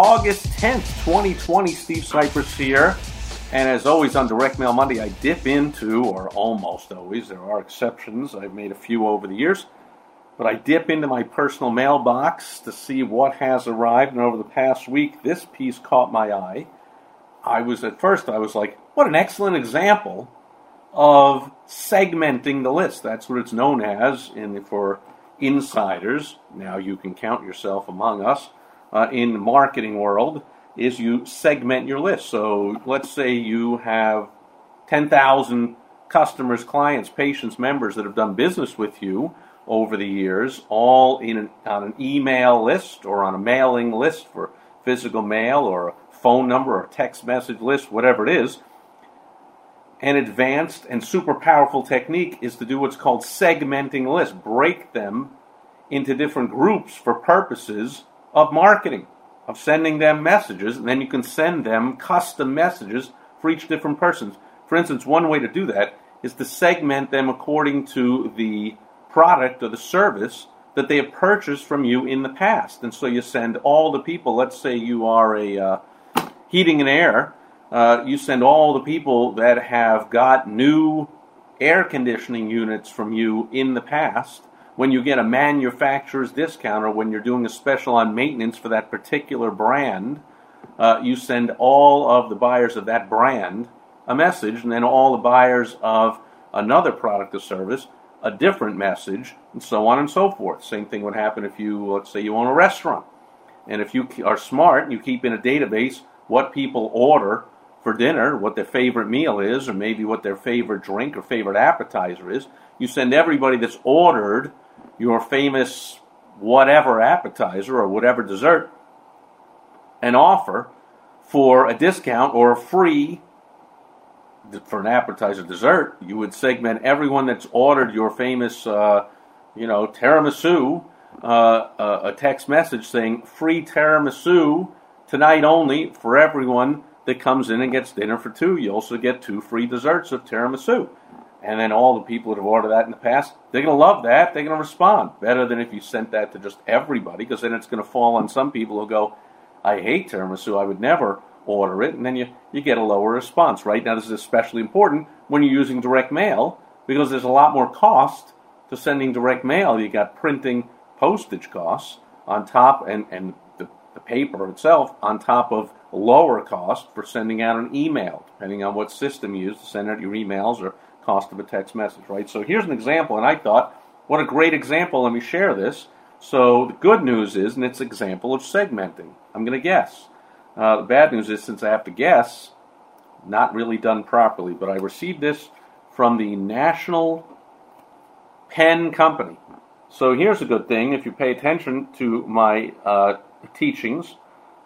August 10th, 2020. Steve Sipress here. And as always on Direct Mail Monday, I dip into, or almost always, there are exceptions, I've made a few over the years, but I dip into my personal mailbox to see what has arrived. And over the past week, this piece caught my eye. I was, at first, I was like, what an excellent example of segmenting the list. That's what it's known as in, for insiders. Now you can count yourself among us uh, in the marketing world is you segment your list. So let's say you have 10,000 customers, clients, patients, members that have done business with you over the years, all in an, on an email list or on a mailing list for physical mail or a phone number or text message list, whatever it is. An advanced and super powerful technique is to do what's called segmenting lists, break them into different groups for purposes of marketing, of sending them messages, and then you can send them custom messages for each different person. For instance, one way to do that is to segment them according to the product or the service that they have purchased from you in the past. And so you send all the people, let's say you are a uh, heating and air, uh, you send all the people that have got new air conditioning units from you in the past when you get a manufacturer's discount or when you're doing a special on maintenance for that particular brand, uh, you send all of the buyers of that brand a message, and then all the buyers of another product or service a different message, and so on and so forth. Same thing would happen if you, let's say, you own a restaurant. And if you are smart, you keep in a database what people order for dinner, what their favorite meal is, or maybe what their favorite drink or favorite appetizer is. You send everybody that's ordered your famous whatever appetizer or whatever dessert an offer for a discount or a free for an appetizer dessert, you would segment everyone that's ordered your famous, uh, you know, tiramisu, uh, uh, a text message saying free tiramisu tonight only for everyone that comes in and gets dinner for two. You also get two free desserts of tiramisu and then all the people that have ordered that in the past, they're going to love that. They're going to respond better than if you sent that to just everybody, because then it's going to fall on some people who go, I hate tiramisu, I would never order it, and then you, you get a lower response. Right now, this is especially important when you're using direct mail, because there's a lot more cost to sending direct mail. You got printing postage costs on top, and, and the, the paper itself on top of lower cost for sending out an email, depending on what system you use to send out your emails or cost of a text message, right? So here's an example, and I thought, what a great example. Let me share this. So the good news is, and it's an example of segmenting. I'm going to guess. Uh, the bad news is, since I have to guess, not really done properly. But I received this from the National Pen Company. So here's a good thing. If you pay attention to my uh, teachings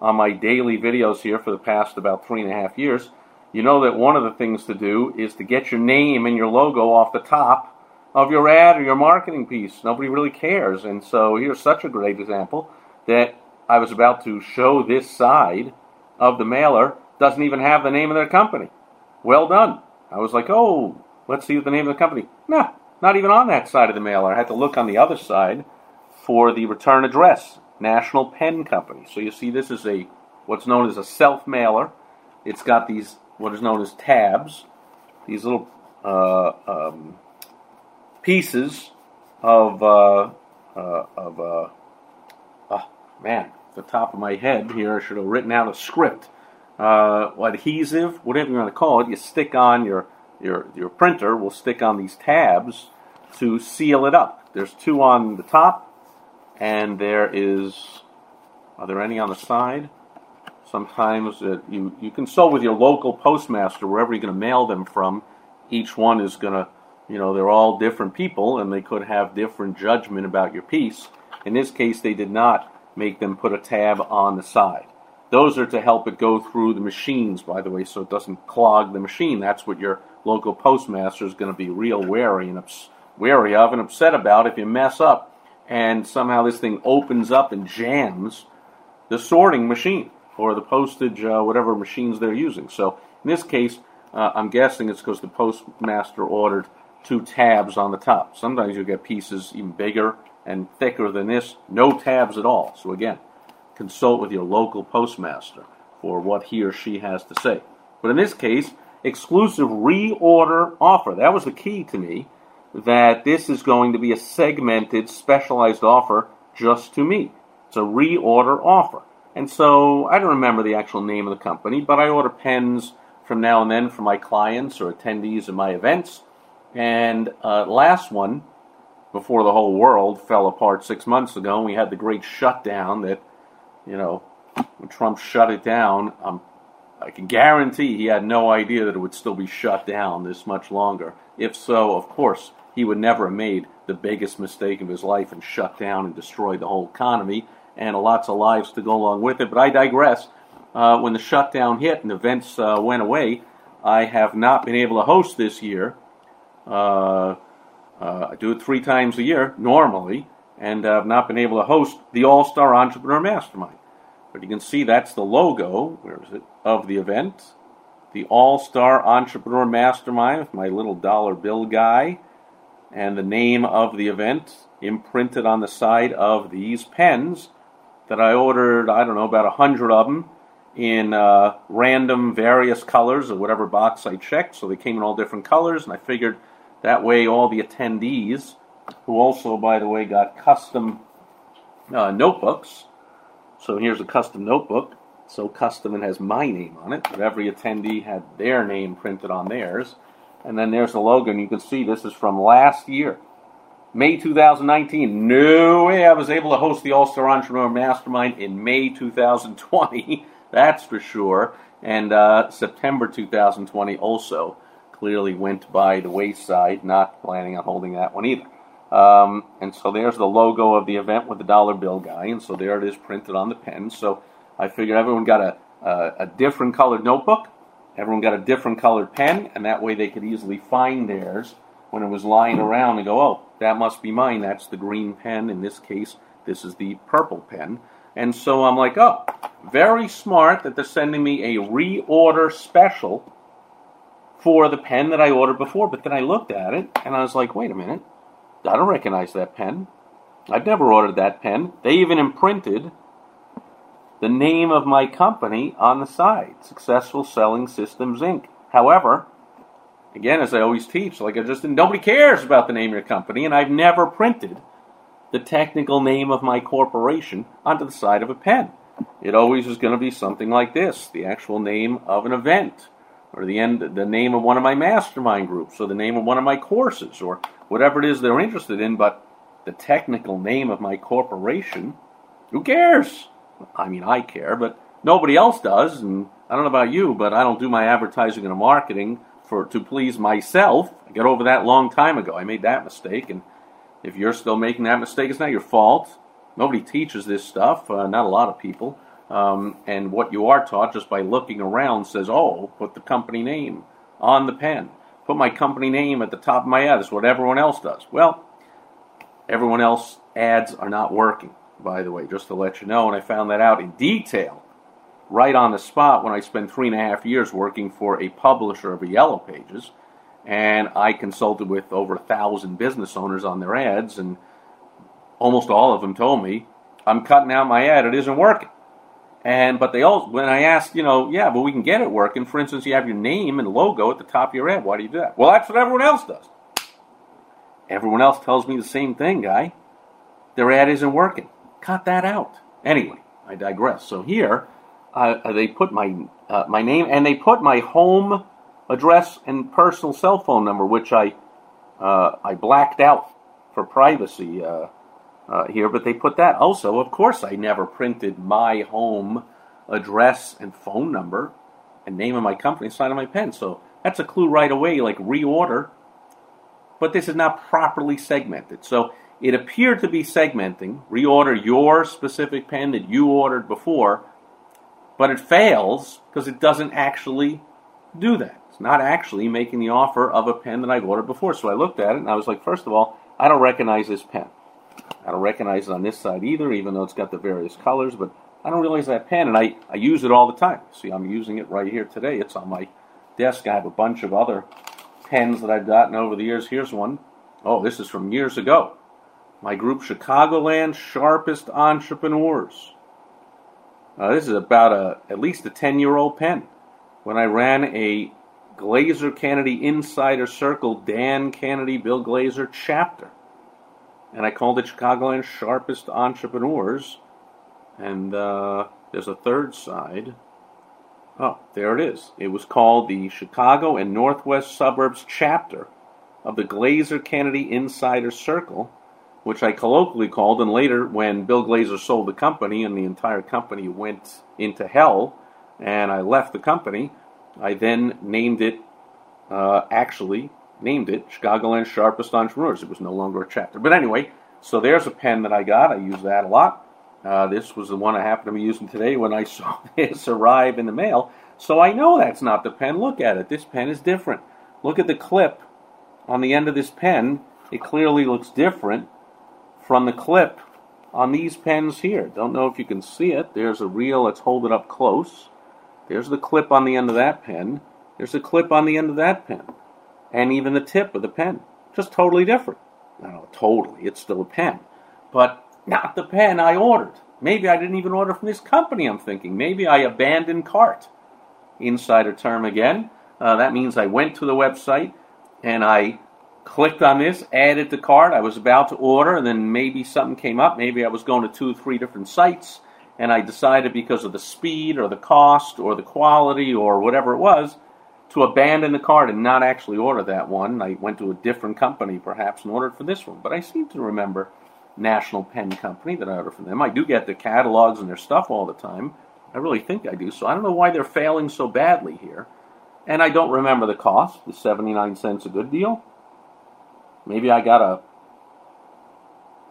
on my daily videos here for the past about three and a half years, you know that one of the things to do is to get your name and your logo off the top of your ad or your marketing piece. Nobody really cares. And so here's such a great example that I was about to show this side of the mailer doesn't even have the name of their company. Well done. I was like, oh, let's see the name of the company. Nah, not even on that side of the mailer. I had to look on the other side for the return address, National Pen Company. So you see, this is a what's known as a self mailer. It's got these what is known as tabs, these little uh, um, pieces of uh, uh, of oh, man, the top of my head here. I should have written out a script. Uh, adhesive, whatever you want to call it, you stick on your your your printer. Will stick on these tabs to seal it up. There's two on the top, and there is. Are there any on the side? Sometimes uh, you, you consult with your local postmaster, wherever you're going to mail them from. Each one is going to, you know, they're all different people and they could have different judgment about your piece. In this case, they did not make them put a tab on the side. Those are to help it go through the machines, by the way, so it doesn't clog the machine. That's what your local postmaster is going to be real wary and ups- wary of and upset about if you mess up and somehow this thing opens up and jams the sorting machine or the postage, uh, whatever machines they're using. So in this case, uh, I'm guessing it's because the postmaster ordered two tabs on the top. Sometimes you get pieces even bigger and thicker than this, no tabs at all. So again, consult with your local postmaster for what he or she has to say. But in this case, exclusive reorder offer. That was the key to me that this is going to be a segmented, specialized offer just to me. It's a reorder offer. And so I don't remember the actual name of the company, but I order pens from now and then for my clients or attendees of my events. And uh, last one, before the whole world fell apart six months ago, and we had the great shutdown that, you know, when Trump shut it down, um, I can guarantee he had no idea that it would still be shut down this much longer. If so, of course, he would never have made the biggest mistake of his life and shut down and destroyed the whole economy and lots of lives to go along with it. But I digress. Uh, when the shutdown hit and events uh, went away, I have not been able to host this year. Uh, uh I do it three times a year normally, and I've not been able to host the All Star Entrepreneur Mastermind. But you can see that's the logo. Where is it? Of the event, the All Star Entrepreneur Mastermind with my little dollar bill guy and the name of the event imprinted on the side of these pens that I ordered, I don't know, about a hundred of them in uh, random various colors or whatever box I checked. So they came in all different colors, and I figured that way all the attendees, who also, by the way, got custom uh, notebooks. So here's a custom notebook. So custom and has my name on it, but every attendee had their name printed on theirs. And then there's the logo, and you can see this is from last year. May 2019. No way I was able to host the All Star Entrepreneur Mastermind in May 2020. That's for sure. And uh, September 2020 also clearly went by the wayside. Not planning on holding that one either. Um, and so there's the logo of the event with the dollar bill guy. And so there it is printed on the pen. So I figured everyone got a, a, a different colored notebook Everyone got a different colored pen, and that way they could easily find theirs when it was lying around and go, oh, that must be mine. That's the green pen. In this case, this is the purple pen. And so I'm like, oh, very smart that they're sending me a reorder special for the pen that I ordered before. But then I looked at it and I was like, wait a minute, I don't recognize that pen. I've never ordered that pen. They even imprinted the name of my company on the side, Successful Selling Systems Inc. However, again, as I always teach, like I just nobody cares about the name of your company, and I've never printed the technical name of my corporation onto the side of a pen. It always is going to be something like this: the actual name of an event, or the end, the name of one of my mastermind groups, or the name of one of my courses, or whatever it is they're interested in. But the technical name of my corporation, who cares? I mean, I care, but nobody else does. And I don't know about you, but I don't do my advertising and marketing for to please myself. I got over that long time ago. I made that mistake, and if you're still making that mistake, it's not your fault. Nobody teaches this stuff. Uh, not a lot of people. Um, and what you are taught just by looking around says, "Oh, put the company name on the pen. Put my company name at the top of my ad." That's what everyone else does. Well, everyone else ads are not working by the way, just to let you know. And I found that out in detail right on the spot when I spent three and a half years working for a publisher of Yellow Pages. And I consulted with over a thousand business owners on their ads, and almost all of them told me, I'm cutting out my ad, it isn't working. And but they all when I asked, you know, yeah, but we can get it working. For instance, you have your name and logo at the top of your ad. Why do you do that? Well, that's what everyone else does. Everyone else tells me the same thing, guy. Their ad isn't working cut that out. Anyway, I digress. So here, uh, they put my uh, my name and they put my home address and personal cell phone number, which I uh, I blacked out for privacy uh, uh, here. But they put that also. Of course, I never printed my home address and phone number and name of my company inside of my pen. So that's a clue right away. Like reorder, but this is not properly segmented. So it appeared to be segmenting, reorder your specific pen that you ordered before, but it fails because it doesn't actually do that. It's not actually making the offer of a pen that I've ordered before. So I looked at it and I was like, first of all, I don't recognize this pen. I don't recognize it on this side either, even though it's got the various colors, but I don't realize that pen, and I, I use it all the time. See, I'm using it right here today. It's on my desk. I have a bunch of other pens that I've gotten over the years. Here's one. Oh, this is from years ago. My group, Chicagoland Sharpest Entrepreneurs. Uh, this is about a at least a 10 year old pen. When I ran a Glazer Kennedy Insider Circle Dan Kennedy Bill Glazer chapter. And I called it Chicagoland's Sharpest Entrepreneurs. And uh, there's a third side. Oh, there it is. It was called the Chicago and Northwest Suburbs chapter of the Glazer Kennedy Insider Circle, which I colloquially called, and later, when Bill Glazer sold the company and the entire company went into hell, and I left the company, I then named it, uh, actually named it Chicagoland Sharpest Entrepreneurs. It was no longer a chapter. But anyway, so there's a pen that I got. I use that a lot. Uh, this was the one I happened to be using today when I saw this arrive in the mail. So I know that's not the pen. Look at it. This pen is different. Look at the clip on the end of this pen. It clearly looks different from the clip on these pens here. Don't know if you can see it. There's a reel. Let's hold it up close. There's the clip on the end of that pen. There's a clip on the end of that pen. And even the tip of the pen. Just totally different. No, totally. It's still a pen. But not the pen I ordered. Maybe I didn't even order from this company, I'm thinking. Maybe I abandoned cart. Insider term again. Uh, that means I went to the website and I clicked on this, added to cart. I was about to order, and then maybe something came up. Maybe I was going to two or three different sites and I decided because of the speed or the cost or the quality or whatever it was to abandon the cart and not actually order that one. I went to a different company perhaps and ordered for this one, but I seem to remember National Pen Company that I ordered from them. I do get the catalogs and their stuff all the time. I really think I do. So I don't know why they're failing so badly here. And I don't remember the cost. The 79 cents a good deal? Maybe I got a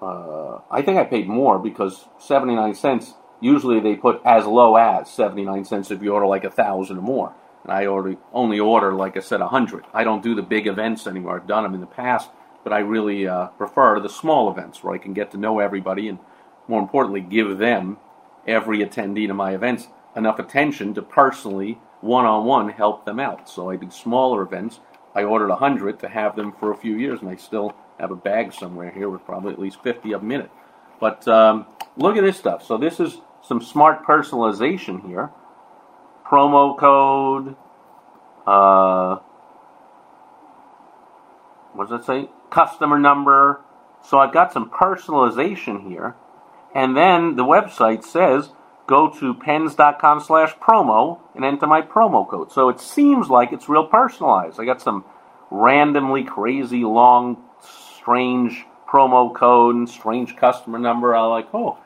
uh, I think I paid more because 79 cents Usually they put as low as 79 cents if you order like a thousand or more. And I order, only order, like I said, a hundred. I don't do the big events anymore. I've done them in the past, but I really uh, prefer the small events where I can get to know everybody and, more importantly, give them, every attendee to my events, enough attention to personally, one on one, help them out. So I do smaller events. I ordered a hundred to have them for a few years, and I still have a bag somewhere here with probably at least 50 of it. But um, look at this stuff. So this is some smart personalization here. Promo code. Uh, what does it say? Customer number. So I've got some personalization here. And then the website says go to pens.com slash promo and enter my promo code. So it seems like it's real personalized. I got some randomly crazy long, strange promo code and strange customer number. I like, oh.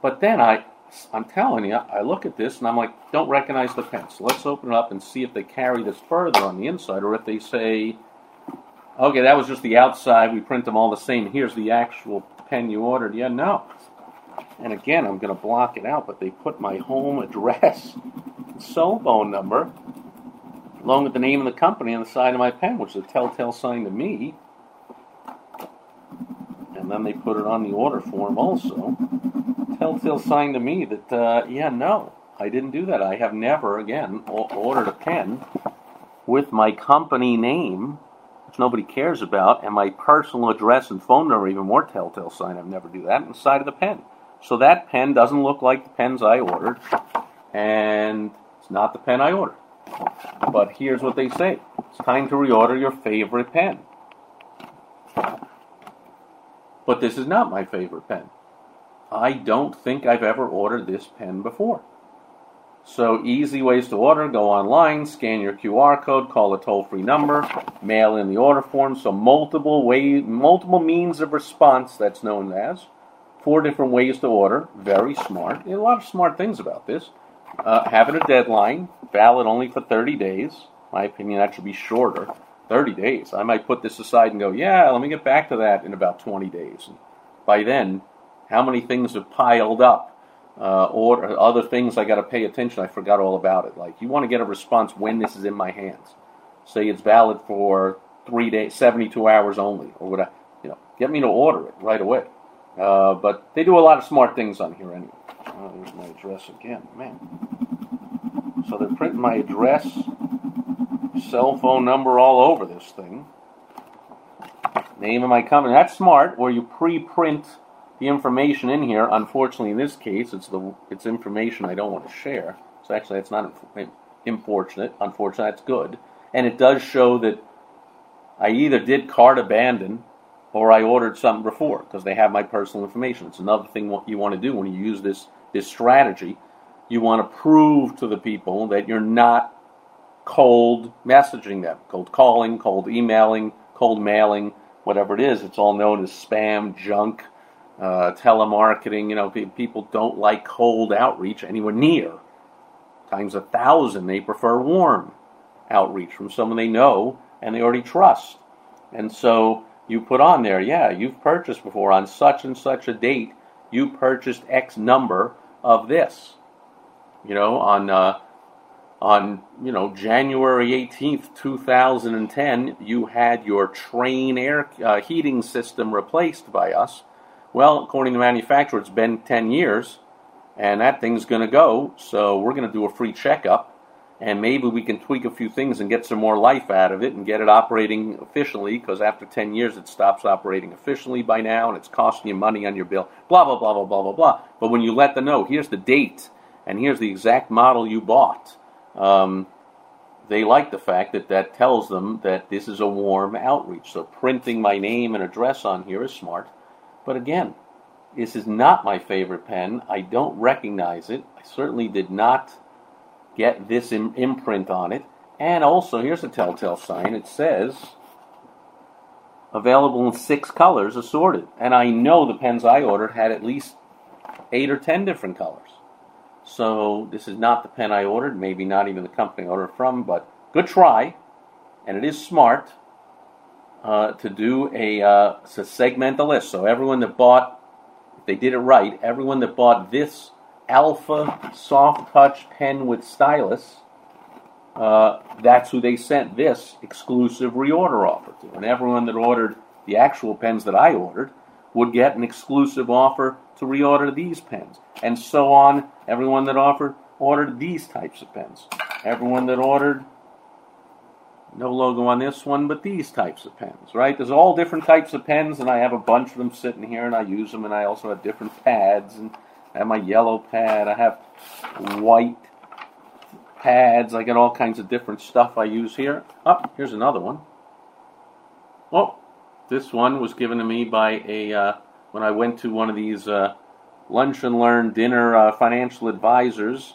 But then I, I'm telling you, I look at this and I'm like, don't recognize the pen. So let's open it up and see if they carry this further on the inside, or if they say, okay, that was just the outside. We print them all the same. Here's the actual pen you ordered. Yeah, no. And again, I'm going to block it out, but they put my home address, cell phone number, along with the name of the company on the side of my pen, which is a telltale sign to me. And then they put it on the order form also telltale sign to me that, uh, yeah, no, I didn't do that. I have never, again, ordered a pen with my company name, which nobody cares about, and my personal address and phone number, even more telltale sign. I've never do that inside of the pen. So that pen doesn't look like the pens I ordered, and it's not the pen I ordered. But here's what they say it's time to reorder your favorite pen. But this is not my favorite pen. I don't think I've ever ordered this pen before. So easy ways to order, go online, scan your QR code, call a toll-free number, mail in the order form. So multiple way, multiple means of response that's known as. Four different ways to order, very smart. a lot of smart things about this. Uh, having a deadline, valid only for 30 days. My opinion, that should be shorter. 30 days. I might put this aside and go, yeah, let me get back to that in about 20 days. And by then, how many things have piled up uh, or other things I got to pay attention. I forgot all about it. Like you want to get a response when this is in my hands. Say it's valid for three days, 72 hours only, or whatever. You know, get me to order it right away. Uh, but they do a lot of smart things on here anyway. Oh, there's my address again, man. So they're printing my address, cell phone number all over this thing. Name of my company. That's smart. Where you pre-print the information in here. Unfortunately, in this case, it's the it's information I don't want to share. So actually, that's not unfortunate. Unfortunate, that's good. And it does show that I either did cart abandon or I ordered something before because they have my personal information. It's another thing what you want to do when you use this this strategy. You want to prove to the people that you're not cold messaging them, cold calling, cold emailing, cold mailing, whatever it is. It's all known as spam, junk, uh, telemarketing. You know, people don't like cold outreach anywhere near. Times a thousand, they prefer warm outreach from someone they know and they already trust. And so you put on there, yeah, you've purchased before on such and such a date. You purchased X number of this. You know, on uh, on you know January 18th, 2010, you had your Trane air uh, heating system replaced by us well, according to the manufacturer, it's been 10 years, and that thing's going to go. So we're going to do a free checkup, and maybe we can tweak a few things and get some more life out of it and get it operating efficiently. Because after 10 years, it stops operating efficiently by now, and it's costing you money on your bill. Blah blah blah blah blah blah blah. But when you let them know, here's the date, and here's the exact model you bought. Um, they like the fact that that tells them that this is a warm outreach. So printing my name and address on here is smart. But again, this is not my favorite pen. I don't recognize it. I certainly did not get this Im- imprint on it. And also, here's a telltale sign. It says available in six colors assorted. And I know the pens I ordered had at least eight or ten different colors. So this is not the pen I ordered, maybe not even the company I ordered from, but good try. And it is smart uh, to do a uh, to segment the list. So everyone that bought, they did it right, everyone that bought this Alpha soft touch pen with stylus, uh, that's who they sent this exclusive reorder offer to. And everyone that ordered the actual pens that I ordered would get an exclusive offer to reorder these pens. And so on, everyone that offered ordered these types of pens. Everyone that ordered no logo on this one, but these types of pens, right? There's all different types of pens, and I have a bunch of them sitting here, and I use them, and I also have different pads, and I have my yellow pad, I have white pads, I got all kinds of different stuff I use here. Oh, here's another one. Oh, this one was given to me by a, uh, when I went to one of these uh, lunch and learn dinner uh, financial advisors.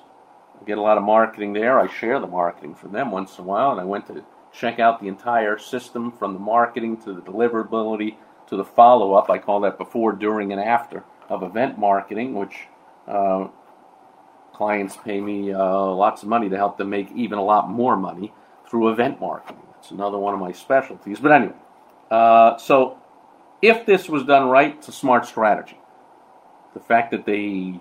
I get a lot of marketing there. I share the marketing for them once in a while, and I went to check out the entire system from the marketing to the deliverability to the follow up. I call that before, during, and after of event marketing, which uh, clients pay me uh, lots of money to help them make even a lot more money through event marketing. That's another one of my specialties. But anyway, uh, so if this was done right, it's a smart strategy. The fact that they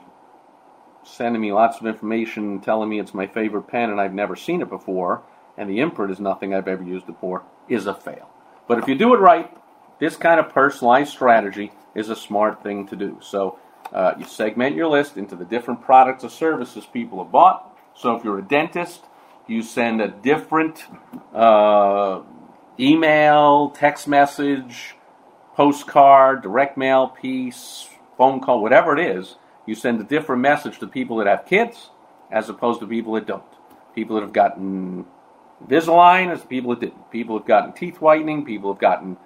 sending me lots of information telling me it's my favorite pen and I've never seen it before and the imprint is nothing I've ever used before, is a fail. But if you do it right, this kind of personalized strategy is a smart thing to do. So uh, you segment your list into the different products or services people have bought. So if you're a dentist, you send a different uh, email, text message, postcard, direct mail piece, phone call, whatever it is. You send a different message to people that have kids as opposed to people that don't. People that have gotten Invisalign is people that didn't. People have gotten teeth whitening, people have gotten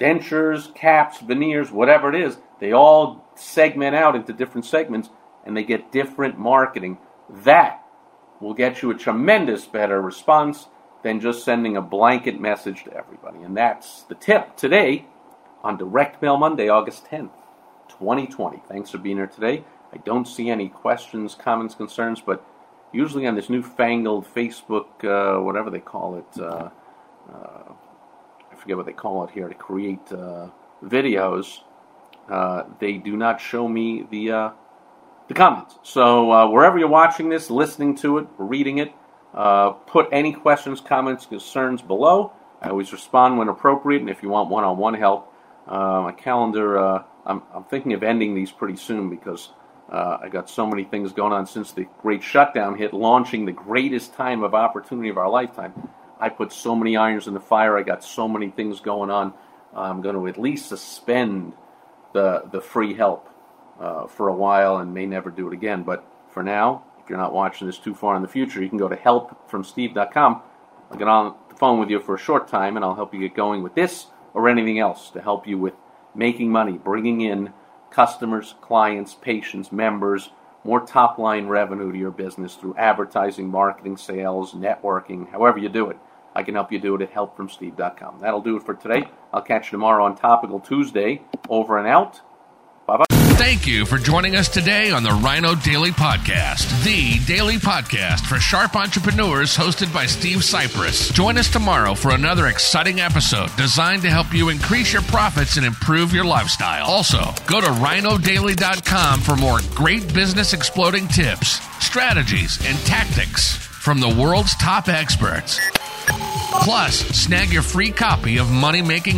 dentures, caps, veneers, whatever it is. They all segment out into different segments and they get different marketing. That will get you a tremendous better response than just sending a blanket message to everybody. And that's the tip today on Direct Mail Monday, August 10th, 2020. Thanks for being here today. I don't see any questions, comments, concerns, but usually on this newfangled Facebook, uh, whatever they call it, uh, uh, forget what they call it here, to create uh, videos, uh, they do not show me the uh, the comments. So wherever you're watching this, listening to it, reading it, put any questions, comments, concerns below. I always respond when appropriate, and if you want one-on-one help, my calendar. I'm, I'm, thinking of ending these pretty soon because uh, I got so many things going on since the great shutdown hit, launching the greatest time of opportunity of our lifetime. I put so many irons in the fire. I got so many things going on. I'm going to at least suspend the the free help uh, for a while and may never do it again. But for now, if you're not watching this too far in the future, you can go to helpfromsteve.com. I'll get on the phone with you for a short time and I'll help you get going with this or anything else to help you with making money, bringing in customers, clients, patients, members, more top line revenue to your business through advertising, marketing, sales, networking, however you do it. I can help you do it at helpfromsteve.com. That'll do it for today. I'll catch you tomorrow on Topical Tuesday. Over and out. Bye bye. Thank you for joining us today on the Rhino Daily Podcast, the daily podcast for sharp entrepreneurs hosted by Steve Sipress. Join us tomorrow for another exciting episode designed to help you increase your profits and improve your lifestyle. Also, go to rhinodaily.com for more great business exploding tips, strategies, and tactics from the world's top experts. Plus, snag your free copy of Money Making